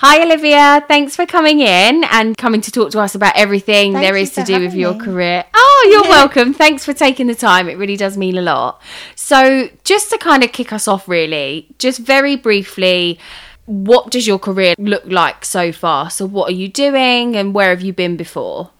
Hi, Olivia. Thanks for coming in and coming to talk to us about everything Thank there is to do with your me. career. Oh, you're welcome. Thanks for taking the time. It really does mean a lot. So, just to kind of kick us off, really, just very briefly, what does your career look like so far? So, what are you doing and where have you been before?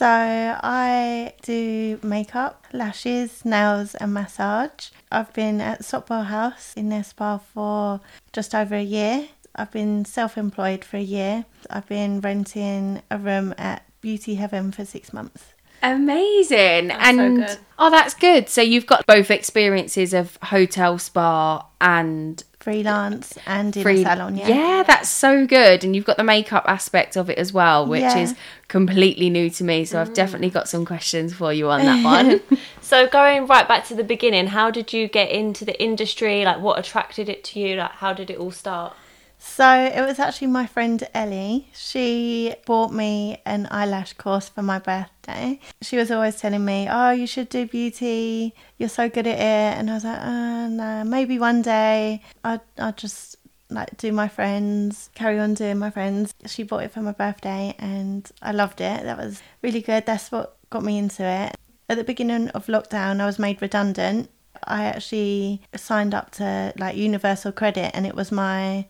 So I do makeup, lashes, nails, and massage. I've been at Sopwell House in their spa for just over a year. I've been self-employed for a year. I've been renting a room at Beauty Heaven for six months. Amazing. and good. oh, that's good. So, you've got both experiences of hotel, spa, and Freelance and in free a salon, yeah. yeah, that's so good. And you've got the makeup aspect of it as well, which Yeah. is completely new to me. So I've mm. definitely got some questions for you on that one. So going right back to the beginning, how did you get into the industry? Like what attracted it to you? Like how did it all start? So it was actually my friend Ellie. She bought me an eyelash course for my birthday. She was always telling me, "Oh, you should do beauty. You're so good at it." And I was like, uh, "Oh, no, maybe one day I'll, I'll just like do my friends, carry on doing my friends." She bought it for my birthday, and I loved it. That was really good. That's what got me into it. At the beginning of lockdown, I was made redundant. I actually signed up to like Universal Credit, and it was my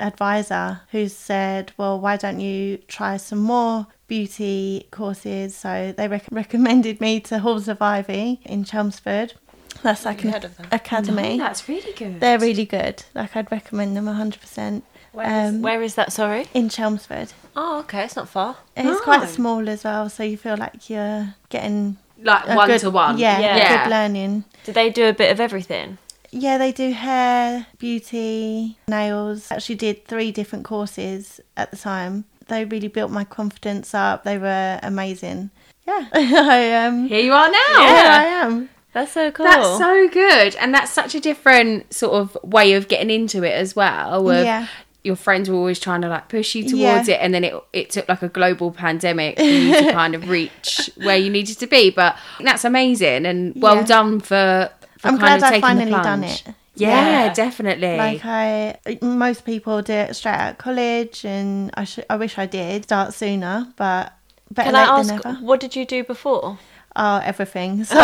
advisor who said, Well, why don't you try some more beauty courses? So they rec- recommended me to Halls of Ivy in Chelmsford. That's like an heard of them. academy. that's really good. They're really good. Like, I'd recommend them 100%. Where, is, Um, where is that? Sorry. In Chelmsford. Oh, okay, it's not far. It's quite small as well, so you feel like you're getting like one good, to one. Yeah, Yeah. good learning. Do they do a bit of everything? Yeah, they do hair, beauty, nails. Actually, did three different courses at the time. They really built my confidence up. They were amazing. Yeah, I um, Here you are now. Yeah, I am. That's so cool. That's so good. And that's such a different sort of way of getting into it as well. Yeah. Your friends were always trying to like push you towards Yeah. it, and then it it took like a global pandemic for you to kind of reach where you needed to be. But that's amazing, and well Yeah. done for. I'm glad I finally done it. Yeah, Yeah. definitely. Like I, most people do it straight out of college, and I should. I wish I did start sooner, but better Can late I ask, than never. what did you do before? Oh, everything. So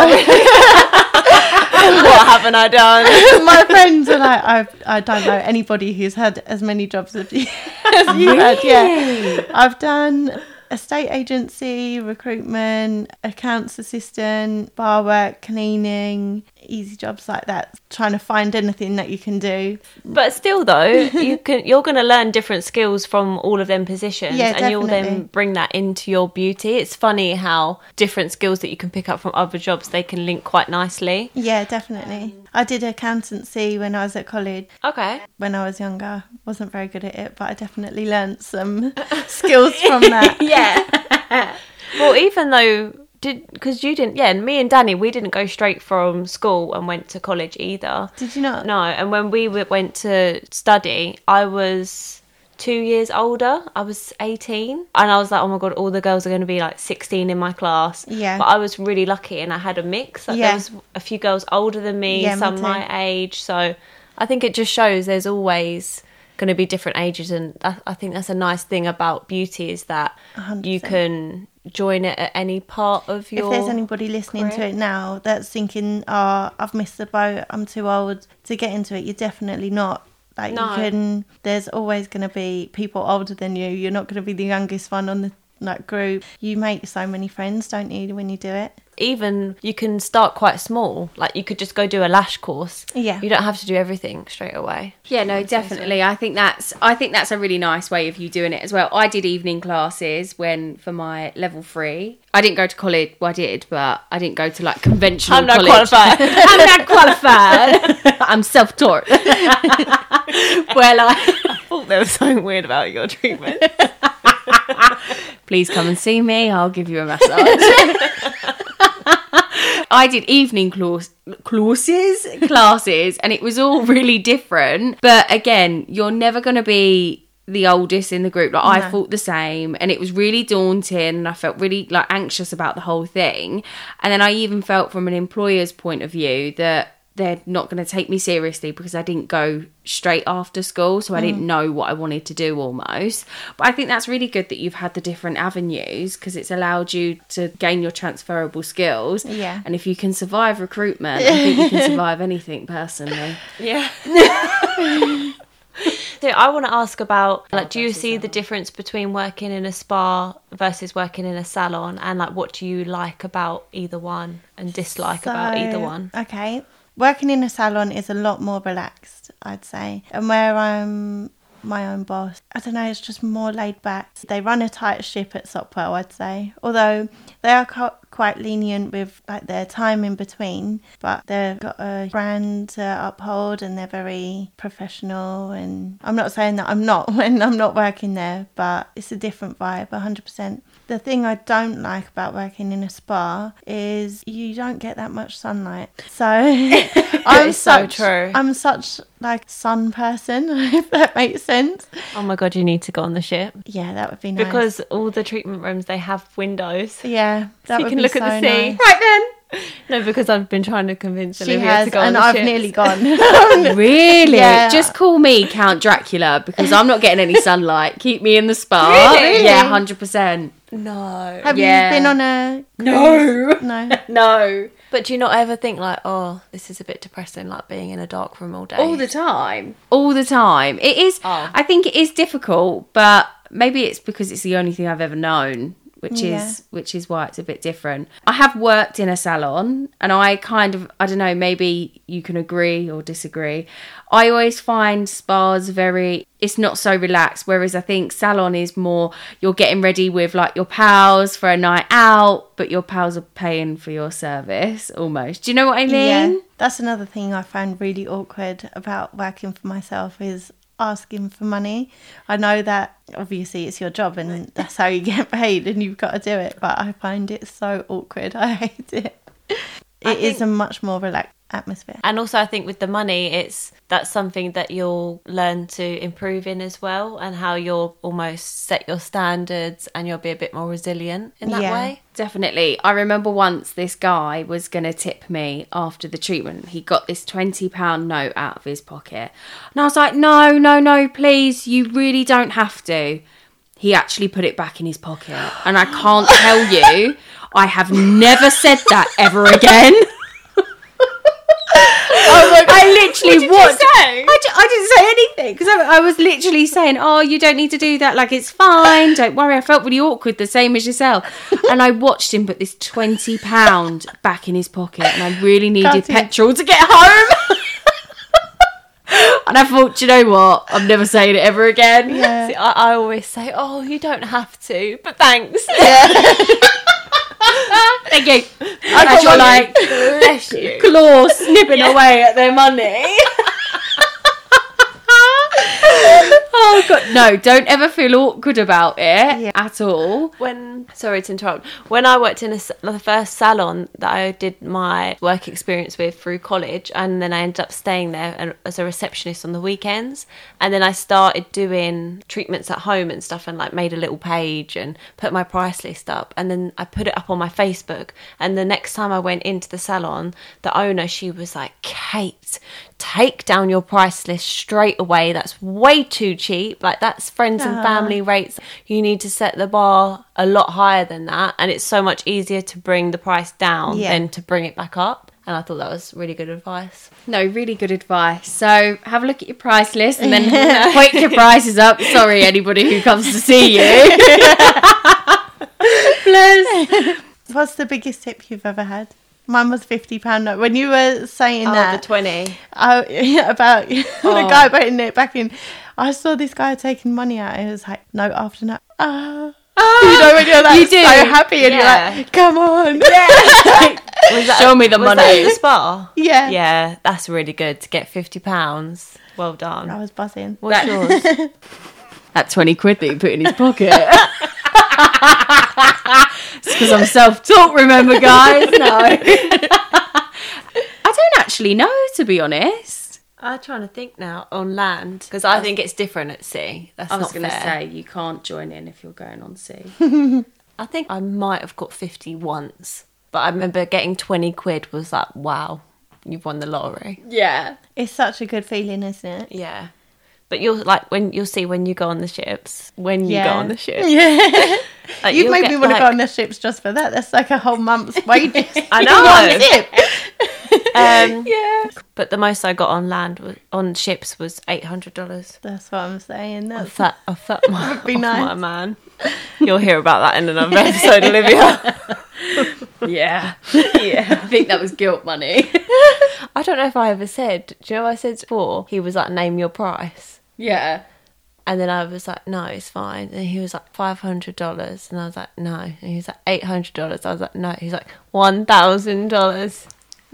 what haven't I done? my friends are like, I've, I don't know anybody who's had as many jobs as you, as you had. Yeah, I've done estate agency, recruitment, accounts assistant, bar work, cleaning, easy jobs like that. Trying to find anything that you can do. But still, though, you can you're going to learn different skills from all of them positions, Yeah, and you'll then bring that into your beauty. It's funny how different skills that you can pick up from other jobs they can link quite nicely. Yeah, definitely. I did accountancy when I was at college. Okay, When I was younger, wasn't very good at it, but I definitely learnt some skills from that. yeah. well, even though did because you didn't, yeah, and me and Danny, we didn't go straight from school and went to college either. Did you not? No, and when we went to study, I was two years older. I was 18. And I was like, oh my God, all the girls are going to be like 16 in my class. Yeah. But I was really lucky and I had a mix. Like, Yeah. There was a few girls older than me, Yeah, some too. my age. So I think it just shows there's always going to be different ages. And I, I think that's a nice thing about beauty is that you 100%. can join it at any part of your. if there's anybody listening to it now that's thinking, "Oh, I've missed the boat. I'm too old to get into it," you're definitely not. Like No. you can. There's always going to be people older than you. You're not going to be the youngest one on the like group. You make so many friends, don't you, when you do it? Even you can start quite small. Like you could just go do a lash course. Yeah. You don't have to do everything straight away. Yeah, no, definitely. I think that's I think that's a really nice way of you doing it as well. I did evening classes when for my level three. I didn't go to college. Well, I did, but I didn't go to like conventional. I'm not college. qualified. I'm not qualified. I'm self-taught. well, I I thought there was something weird about your treatment. please come and see me. I'll give you a massage. I did evening class, classes, classes, and it was all really different. But again, you're never going to be the oldest in the group. Like I No. thought the same, and it was really daunting, and I felt really like anxious about the whole thing. And then I even felt from an employer's point of view that they're not going to take me seriously because I didn't go straight after school, so I Mm. didn't know what I wanted to do almost. But I think that's really good that you've had the different avenues because it's allowed you to gain your transferable skills. Yeah. And if you can survive recruitment, I think you can survive anything personally. Yeah. so I want to ask about like, do you see the difference between working in a spa versus working in a salon, and like, what do you like about either one and dislike about either one? Okay. Working in a salon is a lot more relaxed, I'd say. And where I'm my own boss, I don't know, it's just more laid back. They run a tight ship at Sopwell, I'd say. Although they are quite lenient with like their time in between, but they've got a brand to uphold and they're very professional. And I'm not saying that I'm not when I'm not working there, but it's a different vibe, 100%. The thing I don't like about working in a spa is you don't get that much sunlight. So I'm is so true. I'm such like sun person, if that makes sense. Oh my god, you need to go on the ship Yeah, that would be nice. because all the treatment rooms they have windows. yeah, that you would can be look so at the sea. nice. Right then. No, because I've been trying to convince She Olivia has, to go on and the I've ships. nearly gone. really? Yeah. Just call me Count Dracula because I'm not getting any sunlight. Keep me in the spa. Really? Yeah, 100%. No. Have Yeah. you been on a No. No. No. But do you not ever think like, oh, this is a bit depressing, like being in a dark room all day? all the time all the time it is Oh. i think it is difficult but maybe it's because it's the only thing i've ever known which Yeah. is which is why it's a bit different. I have worked in a salon and i kind of i don't know maybe you can agree or disagree. I always find spas very it's not so relaxed whereas i think salon is more you're getting ready with like your pals for a night out but your pals are paying for your service almost. Do you know what i mean? Yeah, that's another thing I find really awkward about working for myself is asking for money. I know that obviously it's your job and that's how you get paid and you've got to do it, but I find it so awkward. I hate it. It is a much more relaxed atmosphere. And also, I think with the money, it's that's something that you'll learn to improve in as well, and how you'll almost set your standards, and you'll be a bit more resilient in that Yeah. way. Definitely. I remember once this guy was going to tip me after the treatment. He got this £20 note out of his pocket. And I was like, no, no, no, please, you really don't have to. He actually put it back in his pocket. And I can't tell you, I have never said that ever again. I literally What watched. did you say? I, ju- I didn't say anything because I, I was literally saying, "Oh, you don't need to do that. Like it's fine. Don't worry." I felt really awkward, the same as yourself. And I watched him put this twenty pound back in his pocket, and I really needed petrol to get home. and I thought, you know what? I'm never saying it ever again. Yeah. See, I, I always say, "Oh, you don't have to," but thanks. Thank you. I got you're like claw snipping away at their money. oh god, no! Don't ever feel awkward about it Yeah. at all. when sorry to interrupt when i worked in a, the first salon that i did my work experience with through college and then i ended up staying there as a receptionist on the weekends and then i started doing treatments at home and stuff and like made a little page and put my price list up and then i put it up on my facebook and the next time i went into the salon the owner she was like kate take down your price list straight away that's way too cheap like that's friends and Ah. family rates you need to set the bar a lot higher than that and it's so much easier to bring the price down Yeah. than to bring it back up and i thought that was really good advice No, really good advice. So have a look at your price list and then point your prices up. Sorry, anybody who comes to see you. Bless. What's the biggest tip you've ever had? Mine was fifty pound note. When you were saying oh that the 20 I, about the Oh. guy putting it back in, I saw this guy taking money out. and It was like note after note. Ah, you know when you're like You do. so happy and Yeah. you're like, come on, Was that- Show me the was money. at the spa yeah. yeah that's really good to get 50 pounds well done I was buzzing. what's That- yours That 20 quid that he put in his pocket. It's because I'm self taught, remember, guys? No. I don't actually know, to be honest. i'm trying to think now on land because i think it's different at sea that's I was not going to say you can't join in if you're going on sea. I think I might have got 50 once, but I remember getting 20 quid was like, wow. you've won the lottery. Yeah. It's such a good feeling, isn't it? Yeah. But you'll like when you'll see when you go on the ships. When you go Yeah. on the ship. Yeah. Like, You've you'll made me want to like- go on the ships just for that. That's like a whole month's wages. I know. Um, yeah. But the most I got on land was, on ships was eight hundred dollars. That's what I'm saying. That's Off that, off that, off be my man. You'll hear about that in another episode, Olivia. Yeah. yeah. I think that was guilt money. I don't know if I ever said. Do you know I said before? He was like, "Name your price," yeah. and then I was like, "No, it's fine." And he was like, 500 dollars," and I was like, "No," and he was like, 800 dollars." I was like, "No." He's like, one thousand dollars.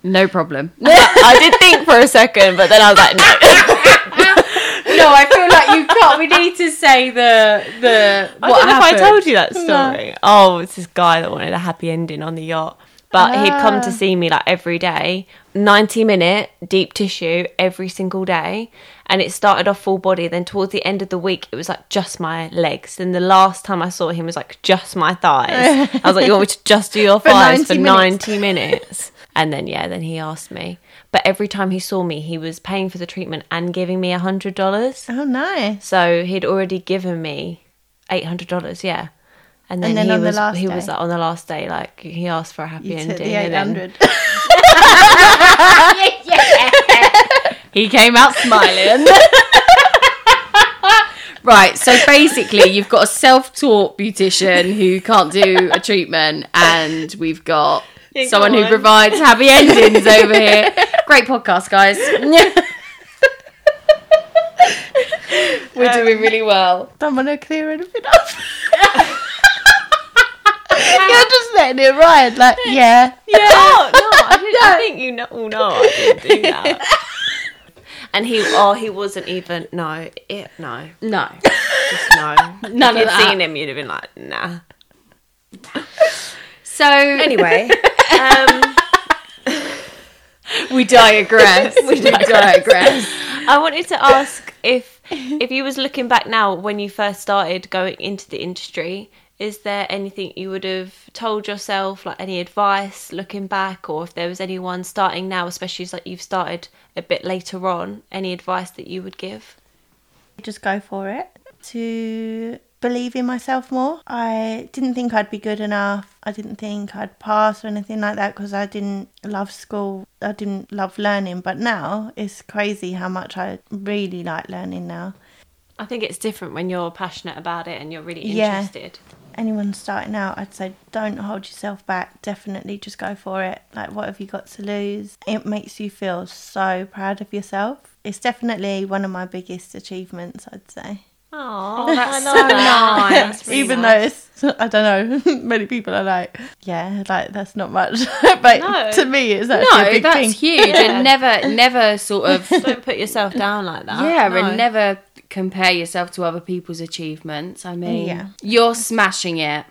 No problem. I did think for a second, but then I was like, "No." no, I feel like you can't. We need to say the the I what don't know if I told you that story. Oh, it's this guy that wanted a happy ending on the yacht. But he'd come to Ah. see me like every day, 90 minute deep tissue every single day. And it started off full body. Then towards the end of the week, it was like just my legs. Then the last time I saw him was like just my thighs. I was like, You want me to just do your For thighs 90 for minutes. 90 minutes? And then, yeah, then he asked me. But every time he saw me, he was paying for the treatment and giving me a $100. Oh, nice. So he'd already given me eight hundred dollars, yeah. And then, And then he on the was last he was like, on the last day, like he asked for a happy You ending. took the and then- 800. He came out smiling. right, so basically, you've got a self-taught beautician who can't do a treatment, and we've got Yeah, go someone who provides happy endings over here. Great podcast, guys. We're um, doing really well. Don't want to clear anything up. You're just letting it ride. Like, yeah. Yeah. Oh no, I, didn't, I think you know. Oh no, I didn't do that. And he, oh, he wasn't even. No, it, no, No, just no. None if of you'd that. seen him, you'd have been like, nah. so Anyway, um, we digress. we digress. I wanted to ask if if you was looking back now when you first started going into the industry, is there anything you would have told yourself, like any advice looking back, or if there was anyone starting now, especially as like you've started a bit later on, any advice that you would give? Just go for it. To believe in myself more. I didn't think I'd be good enough. I didn't think I'd pass or anything like that because I didn't love school. I didn't love learning. But now it's crazy how much I really like learning now. I think it's different when you're passionate about it and you're really Yeah. Anyone starting out, I'd say don't hold yourself back. Definitely just go for it. Like, what have you got to lose? It makes you feel so proud of yourself. It's definitely one of my biggest achievements, I'd say. Oh, that's so nice. Even though it's, I don't know, many people are like, yeah, like that's not much. but No. to me, it's actually a No, big that's thing. huge, and never, never sort of don't put yourself down like that. yeah, No. and never compare yourself to other people's achievements. I mean, Yeah. you're smashing it.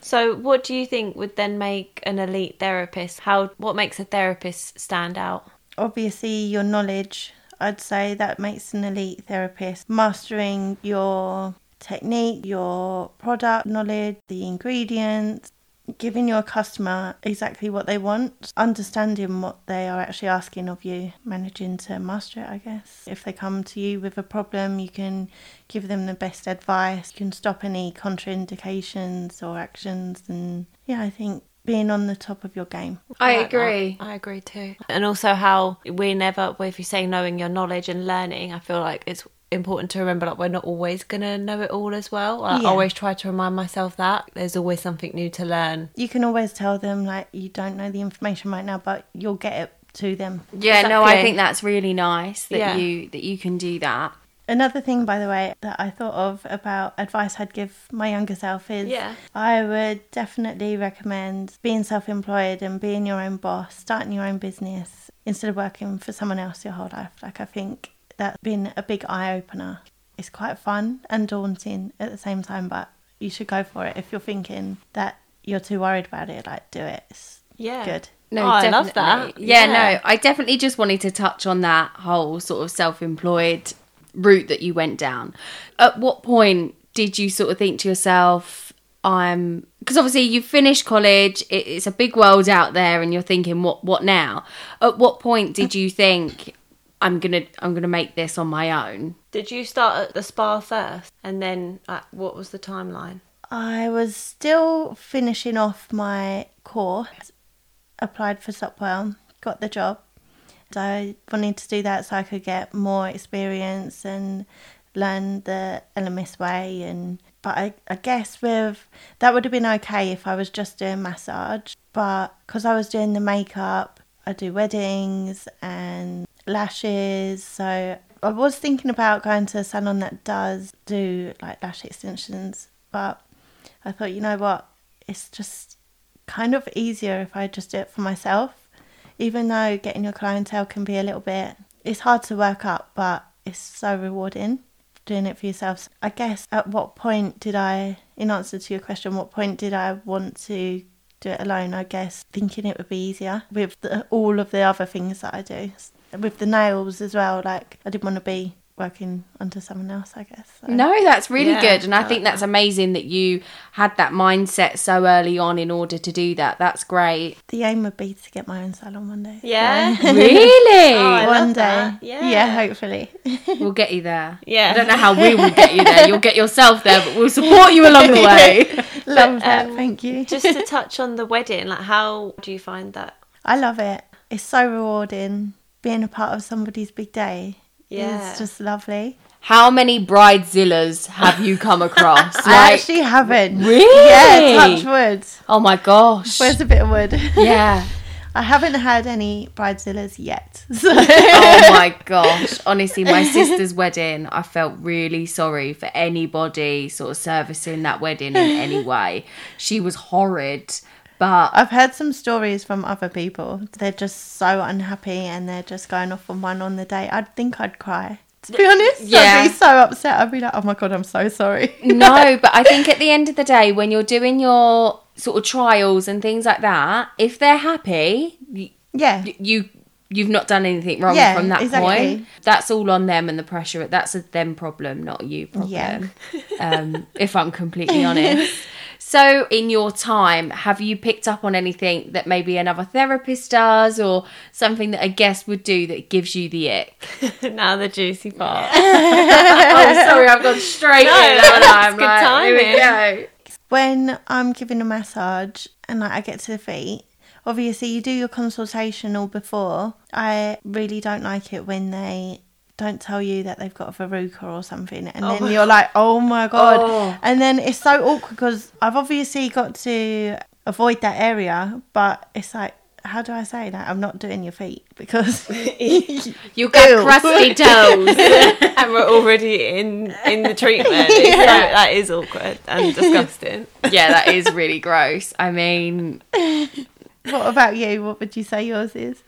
So, what do you think would then make an elite therapist? How what makes a therapist stand out? obviously your knowledge i'd say that makes an elite therapist. Mastering your technique your product knowledge the ingredients giving your customer exactly what they want understanding what they are actually asking of you managing to master it i guess. If they come to you with a problem you can give them the best advice. You can stop any contraindications or actions and yeah i think being on the top of your game I like that. agree. I agree too. And also how we never, well, if you say knowing your knowledge and learning, I feel like it's important to remember like we're not always gonna know it all as well. I Yeah. always try to remind myself that there's always something new to learn. you can always tell them like you don't know the information right now but you'll get it to them Yeah, no, I think that's really nice that Yeah. you that you can do that. Another thing by the way that i thought of about advice i'd give my younger self is Yeah. i would definitely recommend being self-employed and being your own boss starting your own business instead of working for someone else your whole life like i think that's been a big eye-opener it's quite fun and daunting at the same time but you should go for it if you're thinking that you're too worried about it like do it it's Yeah. good No, Oh, I love that. Yeah, Yeah. no, I definitely just wanted to touch on that whole sort of self-employed route that you went down. At what point did you sort of think to yourself, I'm because obviously you've finished college, it, it's a big world out there, and you're thinking, what what now? At what point did you think I'm gonna I'm gonna make this on my own? Did you start at the spa first, and then uh, what was the timeline? I was still finishing off my course, applied for Sopwell, got the job. I wanted to do that so I could get more experience and learn the Elemis way. And but I, I guess with that would have been okay if I was just doing massage. But because I was doing the makeup, I do weddings and lashes, so I was thinking about going to a salon that does do like lash extensions, but I thought, you know what, it's just kind of easier if I just do it for myself. Even though getting your clientele can be a little bit, it's hard to work up, but it's so rewarding doing it for yourself. I guess at what point did I, in answer to your question, what point did I want to do it alone? I guess thinking it would be easier with the, all of the other things that I do. With the nails as well, like I didn't want to be working under someone else, I guess. So. No, that's really Yeah, good. And I I think like that's amazing that you had that mindset so early on in order to do that. That's great. The aim would be to get my own salon one day. Yeah. really? Oh, I one love day. that. Yeah. Yeah. hopefully. We'll get you there. Yeah. I don't know how we will get you there. You'll get yourself there, but we'll support you along the way. Love that. um, Thank you. Just to touch on the wedding, like how do you find that? I love it. It's so rewarding being a part of somebody's big day. Yeah. It's just lovely. How many bridezillas have you come across? I actually haven't. Really? Yeah, touch wood. oh my gosh. Where's a bit of wood? yeah. I haven't had any bridezillas yet. So. oh my gosh. Honestly, my sister's wedding, I felt really sorry for anybody sort of servicing that wedding in any way. She was horrid, but I've heard some stories from other people. They're just so unhappy and they're just going off on one on the day. I'd think I'd cry. To be honest, Yeah. I'd be so upset. I'd be like, "Oh my god, I'm so sorry." no, but I think at the end of the day, when you're doing your sort of trials and things like that, if they're happy, yeah, you you've not done anything wrong Yeah, from that exactly. point. That's all on them and the pressure. That's a them problem, not a you problem. Yeah. um, if I'm completely honest. So, in your time, have you picked up on anything that maybe another therapist does, or something that a guest would do that gives you the ick? now the juicy part. oh, sorry, I've gone straight No, in. haven't I? that's I'm good like, here we timing. go. when I'm giving a massage and like I get to the feet, obviously you do your consultation all before. I really don't like it when they don't tell you that they've got a verruca or something, and oh then you're like, oh my god, Oh. and then it's so awkward because I've obviously got to avoid that area, but it's like. How do I say that? I'm not doing your feet because You got crusty toes. and we're already in in the treatment. It's so, that is awkward and disgusting. yeah, that is really gross. I mean, what about you? What would you say yours is?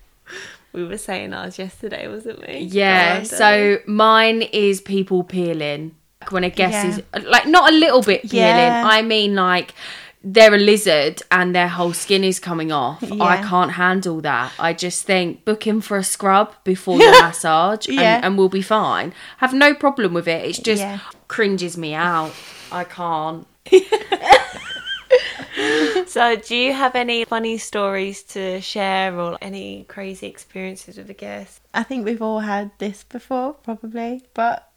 We were saying ours yesterday, wasn't we? Yeah, Go on, so mine is people peeling. Like When a guest Yeah. is like not a little bit peeling, Yeah. I mean like they're a lizard and their whole skin is coming off. I can't handle that. I just think book in for a scrub before the massage Yeah. and, and we'll be fine. Have no problem with it. It's just Yeah. cringes me out. I can't. So, do you have any funny stories to share or any crazy experiences with a guest? I think we've all had this before, probably, but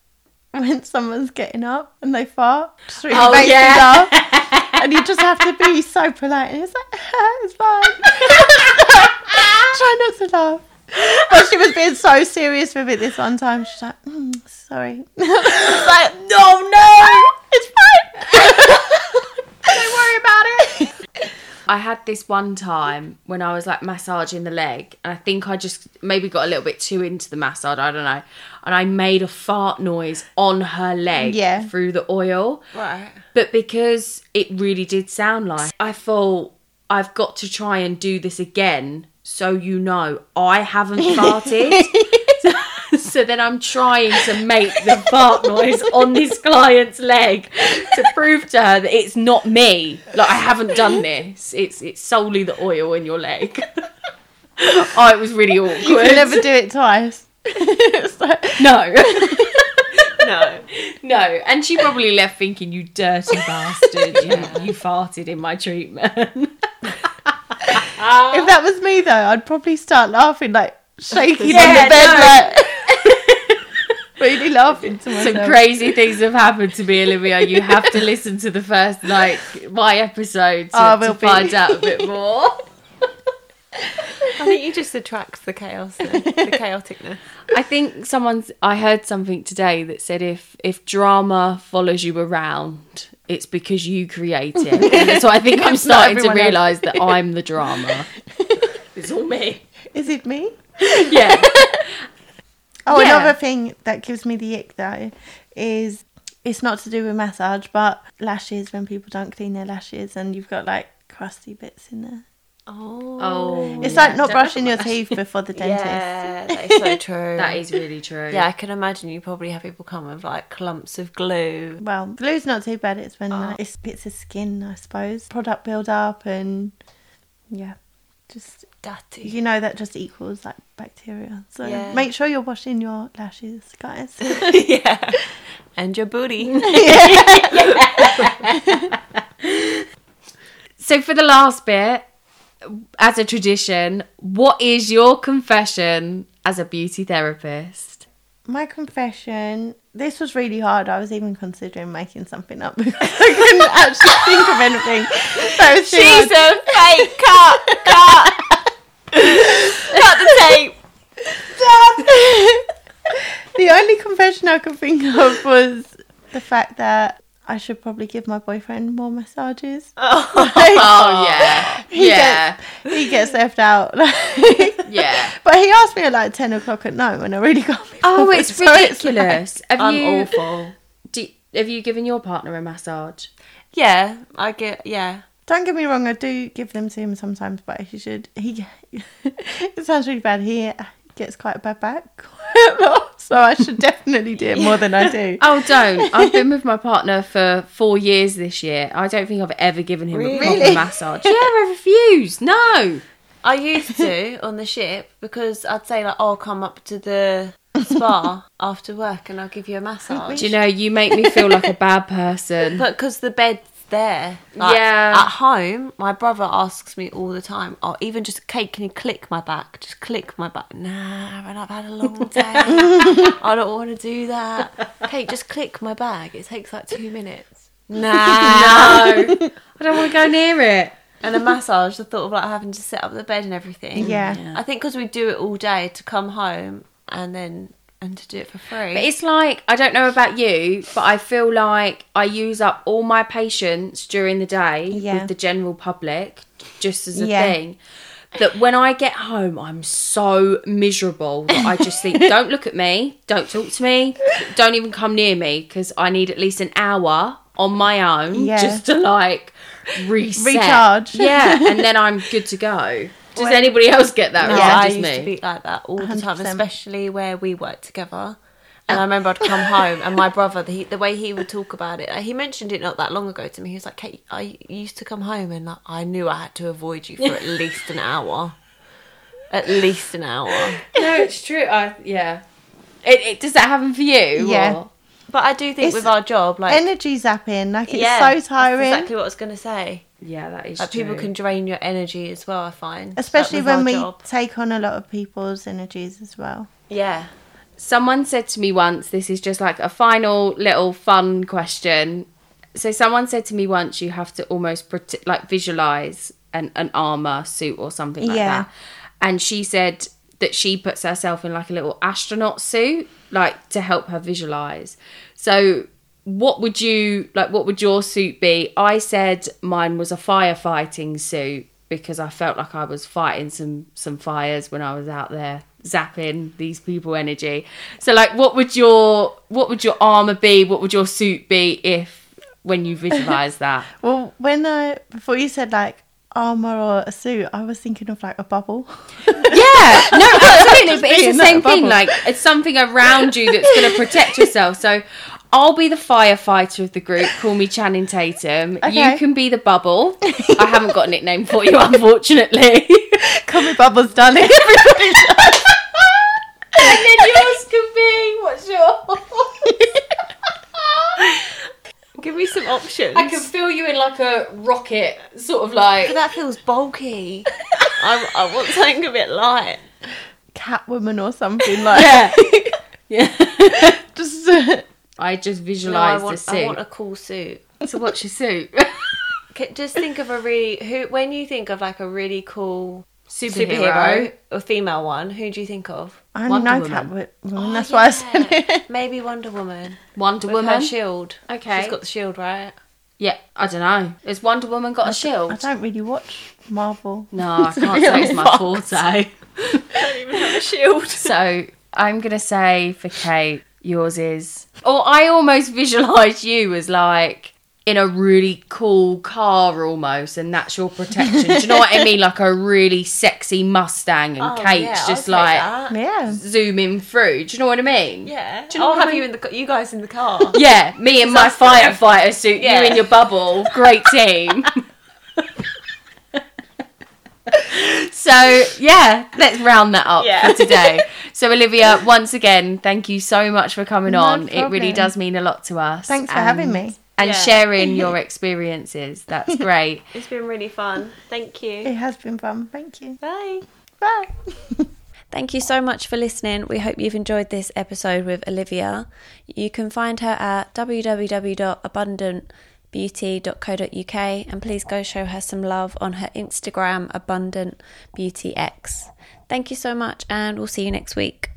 when someone's getting up and they fart, just really Oh, makes yeah. me laugh. and you just have to be so polite, and it's like, it's fine. Try not to laugh. But she was being so serious with it this one time. She's like, mm, sorry. it's like, no, no, it's fine. Don't worry about it. I had this one time when I was like massaging the leg, and I think I just maybe got a little bit too into the massage. I don't know, and I made a fart noise on her leg Yeah. through the oil. Right. But because it really did sound like, I thought I've got to try and do this again, so you know I haven't farted. So then I'm trying to make the fart noise on this client's leg to prove to her that it's not me. Like I haven't done this. It's it's solely the oil in your leg. oh, it was really awkward. You can never do it twice. Like- no. no. No, and she probably left thinking, "You dirty bastard! You, you farted in my treatment." If that was me though, I'd probably start laughing, like shaking in Yeah, the bed, no. like really laughing to myself. Some crazy things have happened to me, Olivia. You have to listen to the first, like, my episode to, Oh, to will be. find out a bit more. I think you just attract the chaos, then, the chaoticness. I think someone's. I heard something today that said if if drama follows you around, it's because you create it. So I think I'm starting to realise that I'm the drama. it's all me. Is it me? Yeah. Oh, Yeah. another thing that gives me the ick though is it's not to do with massage, but lashes when people don't clean their lashes and you've got like crusty bits in there. Oh. Oh, It's yeah, like not don't brushing your teeth before the dentist. Yeah, that is so true. That is really true. Yeah, I can imagine you probably have people come with like clumps of glue. Well, glue's not too bad. It's when Oh. like, it's bits of skin, I suppose. Product build up and yeah, just Dirty. you know that just equals like bacteria. So Yeah. make sure you're washing your lashes, guys. yeah. And your booty. So for the last bit, as a tradition, what is your confession as a beauty therapist? My confession. This was really hard. I was even considering making something up because I couldn't actually think of anything. That was too She's hard. a fake cut, cut. cut the tape. the only confession I could think of was the fact that I should probably give my boyfriend more massages. Oh yeah, He yeah, gets, he gets left out. yeah. But he asked me at like 10 o'clock at night when I really got me. Oh, bothered, it's so like- ridiculous. have I'm you awful. do, have you given your partner a massage? Yeah, I get. Yeah. don't get me wrong, I do give them to him sometimes, but he should. He It sounds really bad. He gets quite a bad back. Quite a lot, so I should definitely do it more than I do. Oh, don't! I've been with my partner for four years this year. I don't think I've ever given him a proper Really? massage. Yeah, I refuse. No. I used to on the ship because I'd say like, "Oh, I'll come up to the spa after work and I'll give you a massage." Do you know you make me feel like a bad person? But because the bed's there, like, Yeah. At home, my brother asks me all the time, "Oh, even just Kate, can you click my back? Just click my back." Nah, when I've had a long day, I don't want to do that. Kate, just click my bag. It takes like two minutes. Nah. no, I don't want to go near it. And a massage, the thought of like having to set up the bed and everything. Yeah. I think because we do it all day to come home and then and to do it for free. But it's like I don't know about you, but I feel like I use up all my patience during the day Yeah. with the general public, just as a Yeah. thing. That when I get home, I'm so miserable that I just think, don't look at me, don't talk to me, don't even come near me because I need at least an hour on my own Yeah. just to like reset. Recharge. Yeah, and then I'm good to go. Does Well- anybody else get that? or Yeah, I just used me? to be like that all the time, especially where we worked together. And I remember I'd come home, and my brother, the, the way he would talk about it, he mentioned it not that long ago to me. He was like, "Kate, I used to come home, and like, I knew I had to avoid you for at least an hour, at least an hour." no, it's true. I yeah. It, it does that happen for you? Yeah. or- But I do think It's with our job, like, Energy zapping, like it's yeah, so that's tiring. exactly what I was going to say. Yeah, that is Like, true. people can drain your energy as well. I find, Especially like, when we job. take on a lot of people's energies as well. yeah. Someone said to me once, this is just like a final little fun question. So someone said to me once, you have to almost prote- like visualize an, an armor suit or something like Yeah. that. And she said that she puts herself in like a little astronaut suit, like to help her visualize. So what would you like? What would your suit be? I said mine was a firefighting suit because I felt like I was fighting some some fires when I was out there zapping these people energy. So like what would your what would your armor be? What would your suit be if when you visualize that? Well, when I before you said like armor or a suit, I was thinking of like a bubble. Yeah, no, absolutely. But it's the same thing. Like it's something around you that's going to protect yourself. So I'll be the firefighter of the group. Call me Channing Tatum. Okay. You can be the bubble. I haven't got a nickname for you, unfortunately. Call me Bubbles, darling. Everybody does. and then yours can be what's yours? Proportions. I can feel you in like a rocket, sort of like. But that feels bulky. I, I want something a bit light. Catwoman or something like. Yeah. yeah. Just uh, I just No, I visualised want, the I want a cool suit. So what's your suit? Just think of a really who when you think of like a really cool Superhero. superhero or female one, who do you think of? I Wonder know Woman. Catwoman. Oh, that's why I said it. Maybe Wonder Woman. Wonder With Woman. her shield. Okay. She's got the shield, right? Yeah, I don't know. Has Wonder Woman got a I shield? I don't really watch Marvel. No, I can't say it's my honest. forte. Don't even have a shield. So I'm gonna say for Kate, yours is. Or I almost visualise you as like in a really cool car almost, and that's your protection. Do you know what I mean? Like a really sexy Mustang, and Oh, Kate's yeah, just like. Yeah. zooming through. Do you know what I mean? Yeah. Do you know I'll what I have you mean? in the you guys in the car. Yeah, me in my us three. firefighter suit, Yeah. you in your bubble. Great team. so yeah, let's round that up Yeah. for today. So Olivia, once again, thank you so much for coming No on. It really does mean a lot to us. Thanks for having me. And Yeah. sharing your experiences. That's great. It's been really fun. Thank you. It has been fun. Thank you. Bye. Bye. Thank you so much for listening. We hope you've enjoyed this episode with Olivia. You can find her at www.abundantbeauty.co.uk and please go show her some love on her Instagram, Abundant Beauty X. Thank you so much, and we'll see you next week.